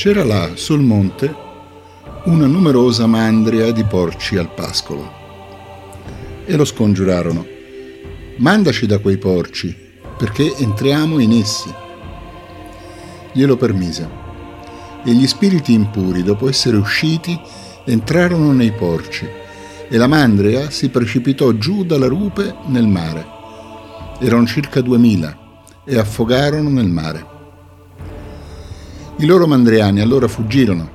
C'era là, sul monte, una numerosa mandria di porci al pascolo. E lo scongiurarono. Mandaci da quei porci, perché entriamo in essi. Glielo permise. E gli spiriti impuri, dopo essere usciti, entrarono nei porci, e la mandria si precipitò giù dalla rupe nel mare. Erano circa duemila, e affogarono nel mare. I loro mandriani allora fuggirono,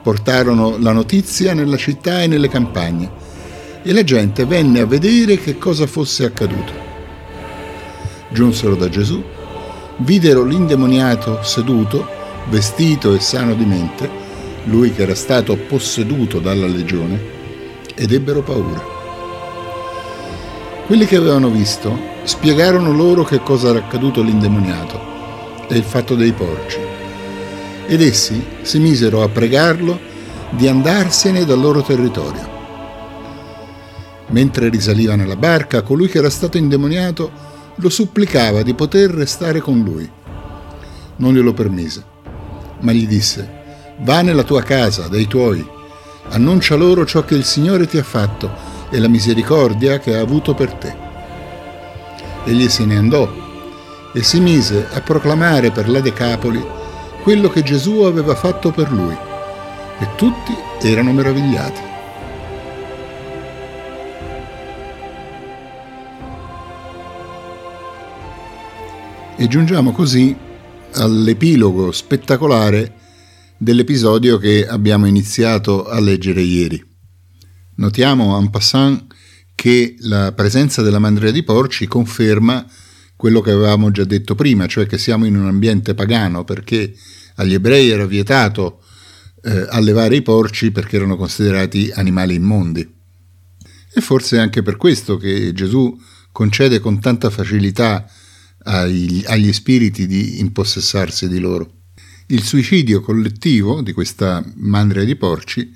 portarono la notizia nella città e nelle campagne e la gente venne a vedere che cosa fosse accaduto. Giunsero da Gesù, videro l'indemoniato seduto, vestito e sano di mente, lui che era stato posseduto dalla legione, ed ebbero paura. Quelli che avevano visto spiegarono loro che cosa era accaduto all'indemoniato e il fatto dei porci ed essi si misero a pregarlo di andarsene dal loro territorio. Mentre risaliva nella barca, colui che era stato indemoniato lo supplicava di poter restare con lui. Non glielo permise, ma gli disse, va nella tua casa, dai tuoi, annuncia loro ciò che il Signore ti ha fatto e la misericordia che ha avuto per te. Egli se ne andò e si mise a proclamare per la Decapoli quello che Gesù aveva fatto per lui e tutti erano meravigliati. E giungiamo così all'epilogo spettacolare dell'episodio che abbiamo iniziato a leggere ieri. Notiamo en passant che la presenza della mandria di porci conferma quello che avevamo già detto prima, cioè che siamo in un ambiente pagano perché agli ebrei era vietato eh, allevare i porci perché erano considerati animali immondi. E forse è anche per questo che Gesù concede con tanta facilità agli, agli spiriti di impossessarsi di loro. Il suicidio collettivo di questa mandria di porci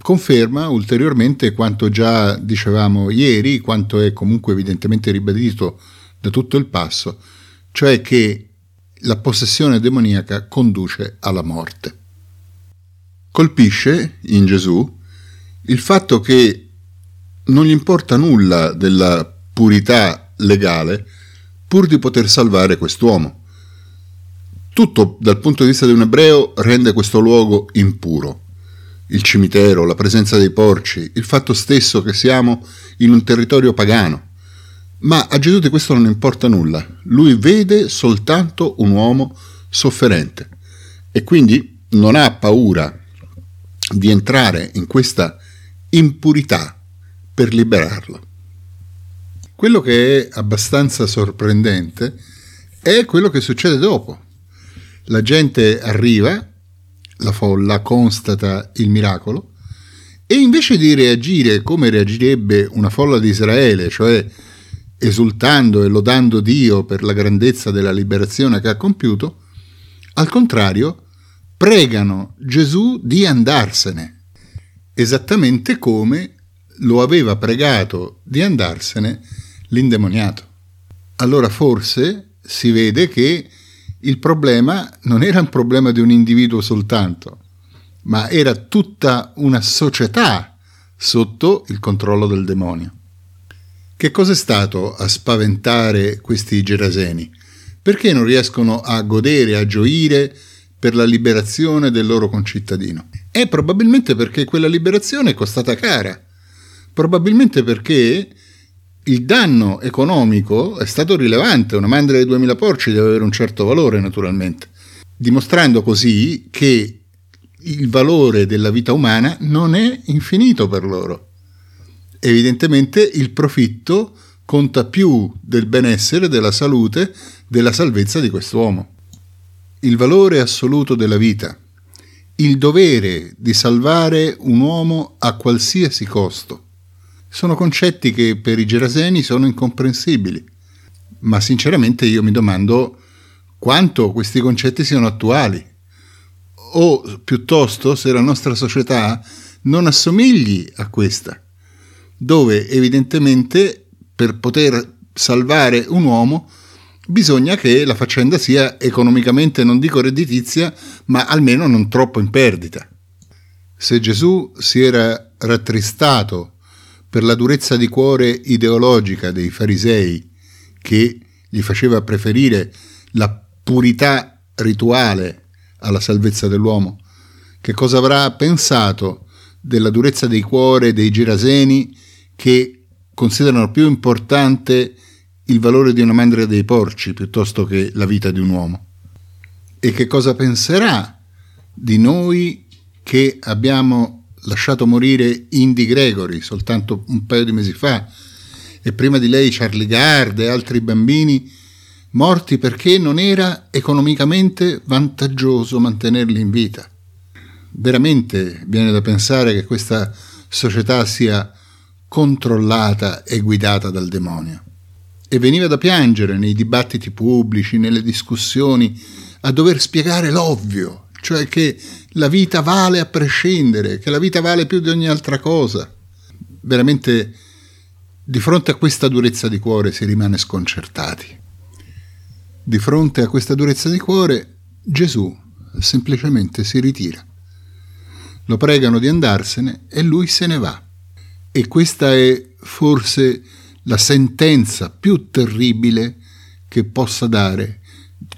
conferma ulteriormente quanto già dicevamo ieri, quanto è comunque evidentemente ribadito da tutto il passo, cioè che la possessione demoniaca conduce alla morte. Colpisce in Gesù il fatto che non gli importa nulla della purità legale pur di poter salvare quest'uomo. Tutto dal punto di vista di un ebreo rende questo luogo impuro. Il cimitero, la presenza dei porci, il fatto stesso che siamo in un territorio pagano. Ma a Gesù di questo non importa nulla, lui vede soltanto un uomo sofferente e quindi non ha paura di entrare in questa impurità per liberarlo. Quello che è abbastanza sorprendente è quello che succede dopo. La gente arriva, la folla constata il miracolo e invece di reagire come reagirebbe una folla di Israele, cioè esultando e lodando Dio per la grandezza della liberazione che ha compiuto, al contrario, pregano Gesù di andarsene, esattamente come lo aveva pregato di andarsene l'indemoniato. Allora forse si vede che il problema non era un problema di un individuo soltanto, ma era tutta una società sotto il controllo del demonio. Che cosa è stato a spaventare questi geraseni? Perché non riescono a godere, a gioire per la liberazione del loro concittadino? È probabilmente perché quella liberazione è costata cara. Probabilmente perché il danno economico è stato rilevante, una mandria di 2000 porci deve avere un certo valore naturalmente, dimostrando così che il valore della vita umana non è infinito per loro evidentemente il profitto conta più del benessere, della salute, della salvezza di quest'uomo. Il valore assoluto della vita, il dovere di salvare un uomo a qualsiasi costo, sono concetti che per i geraseni sono incomprensibili, ma sinceramente io mi domando quanto questi concetti siano attuali, o piuttosto se la nostra società non assomigli a questa dove evidentemente per poter salvare un uomo bisogna che la faccenda sia economicamente, non dico redditizia, ma almeno non troppo in perdita. Se Gesù si era rattristato per la durezza di cuore ideologica dei farisei, che gli faceva preferire la purità rituale alla salvezza dell'uomo, che cosa avrà pensato della durezza dei cuori dei giraseni che considerano più importante il valore di una mandria dei porci piuttosto che la vita di un uomo? E che cosa penserà di noi che abbiamo lasciato morire Indy Gregory soltanto un paio di mesi fa e prima di lei Charlie Gard e altri bambini morti perché non era economicamente vantaggioso mantenerli in vita. Veramente viene da pensare che questa società sia controllata e guidata dal demonio. E veniva da piangere nei dibattiti pubblici, nelle discussioni, a dover spiegare l'ovvio, cioè che la vita vale a prescindere, che la vita vale più di ogni altra cosa. Veramente di fronte a questa durezza di cuore si rimane sconcertati. Di fronte a questa durezza di cuore Gesù semplicemente si ritira. Lo pregano di andarsene e lui se ne va. E questa è forse la sentenza più terribile che possa dare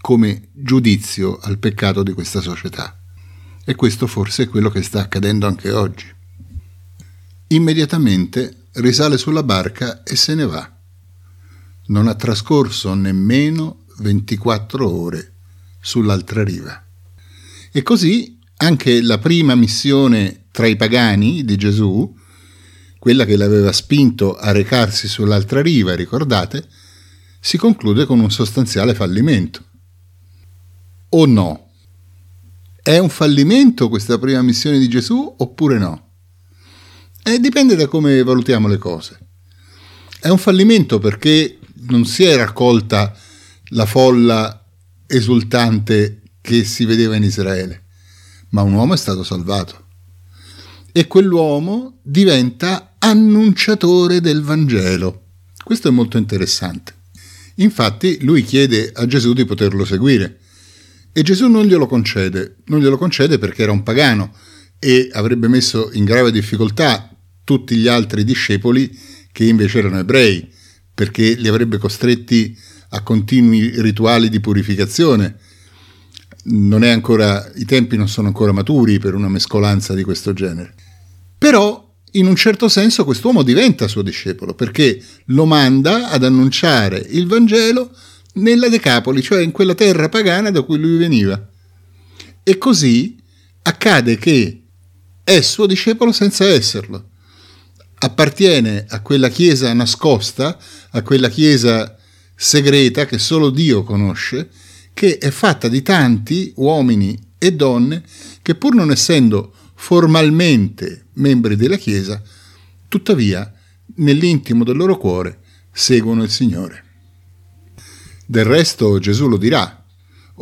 come giudizio al peccato di questa società. E questo forse è quello che sta accadendo anche oggi. Immediatamente risale sulla barca e se ne va. Non ha trascorso nemmeno 24 ore sull'altra riva. E così anche la prima missione tra i pagani di Gesù, quella che l'aveva spinto a recarsi sull'altra riva, ricordate, si conclude con un sostanziale fallimento. O no? È un fallimento questa prima missione di Gesù oppure no? E dipende da come valutiamo le cose. È un fallimento perché non si è raccolta la folla esultante che si vedeva in Israele, ma un uomo è stato salvato. E quell'uomo diventa annunciatore del Vangelo. Questo è molto interessante. Infatti lui chiede a Gesù di poterlo seguire e Gesù non glielo concede, non glielo concede perché era un pagano e avrebbe messo in grave difficoltà tutti gli altri discepoli che invece erano ebrei, perché li avrebbe costretti a continui rituali di purificazione. Ancora, I tempi non sono ancora maturi per una mescolanza di questo genere. Però, in un certo senso, quest'uomo diventa suo discepolo, perché lo manda ad annunciare il Vangelo nella Decapoli, cioè in quella terra pagana da cui lui veniva. E così accade che è suo discepolo senza esserlo. Appartiene a quella chiesa nascosta, a quella chiesa segreta che solo Dio conosce, che è fatta di tanti uomini e donne che pur non essendo formalmente membri della Chiesa, tuttavia nell'intimo del loro cuore seguono il Signore. Del resto Gesù lo dirà,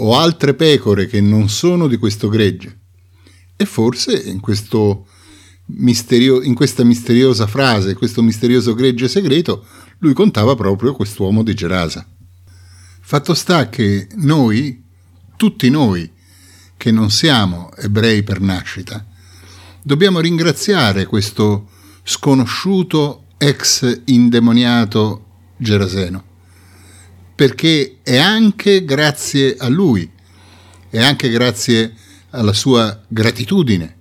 ho altre pecore che non sono di questo gregge. E forse in, misterio- in questa misteriosa frase, questo misterioso gregge segreto, lui contava proprio quest'uomo di Gerasa. Fatto sta che noi, tutti noi, che non siamo ebrei per nascita, dobbiamo ringraziare questo sconosciuto ex indemoniato Geraseno, perché è anche grazie a lui, è anche grazie alla sua gratitudine,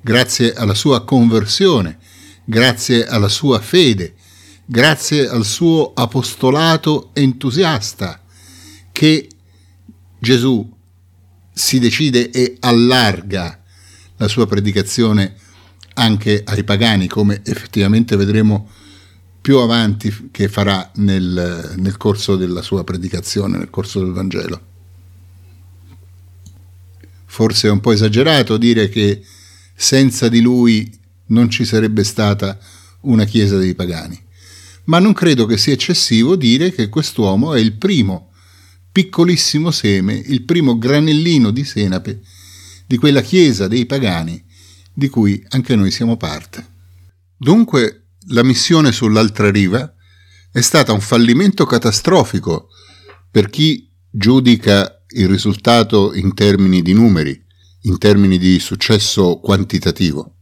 grazie alla sua conversione, grazie alla sua fede, grazie al suo apostolato entusiasta, che Gesù si decide e allarga la sua predicazione anche ai pagani, come effettivamente vedremo più avanti che farà nel, nel corso della sua predicazione, nel corso del Vangelo. Forse è un po' esagerato dire che senza di lui non ci sarebbe stata una chiesa dei pagani ma non credo che sia eccessivo dire che quest'uomo è il primo piccolissimo seme, il primo granellino di senape di quella chiesa dei pagani di cui anche noi siamo parte. Dunque la missione sull'altra riva è stata un fallimento catastrofico per chi giudica il risultato in termini di numeri, in termini di successo quantitativo,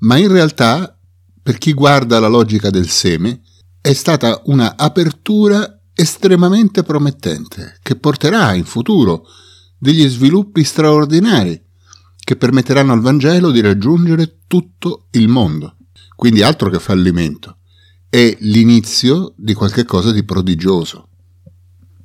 ma in realtà, per chi guarda la logica del seme, è stata una apertura estremamente promettente che porterà in futuro degli sviluppi straordinari che permetteranno al Vangelo di raggiungere tutto il mondo. Quindi altro che fallimento, è l'inizio di qualcosa di prodigioso.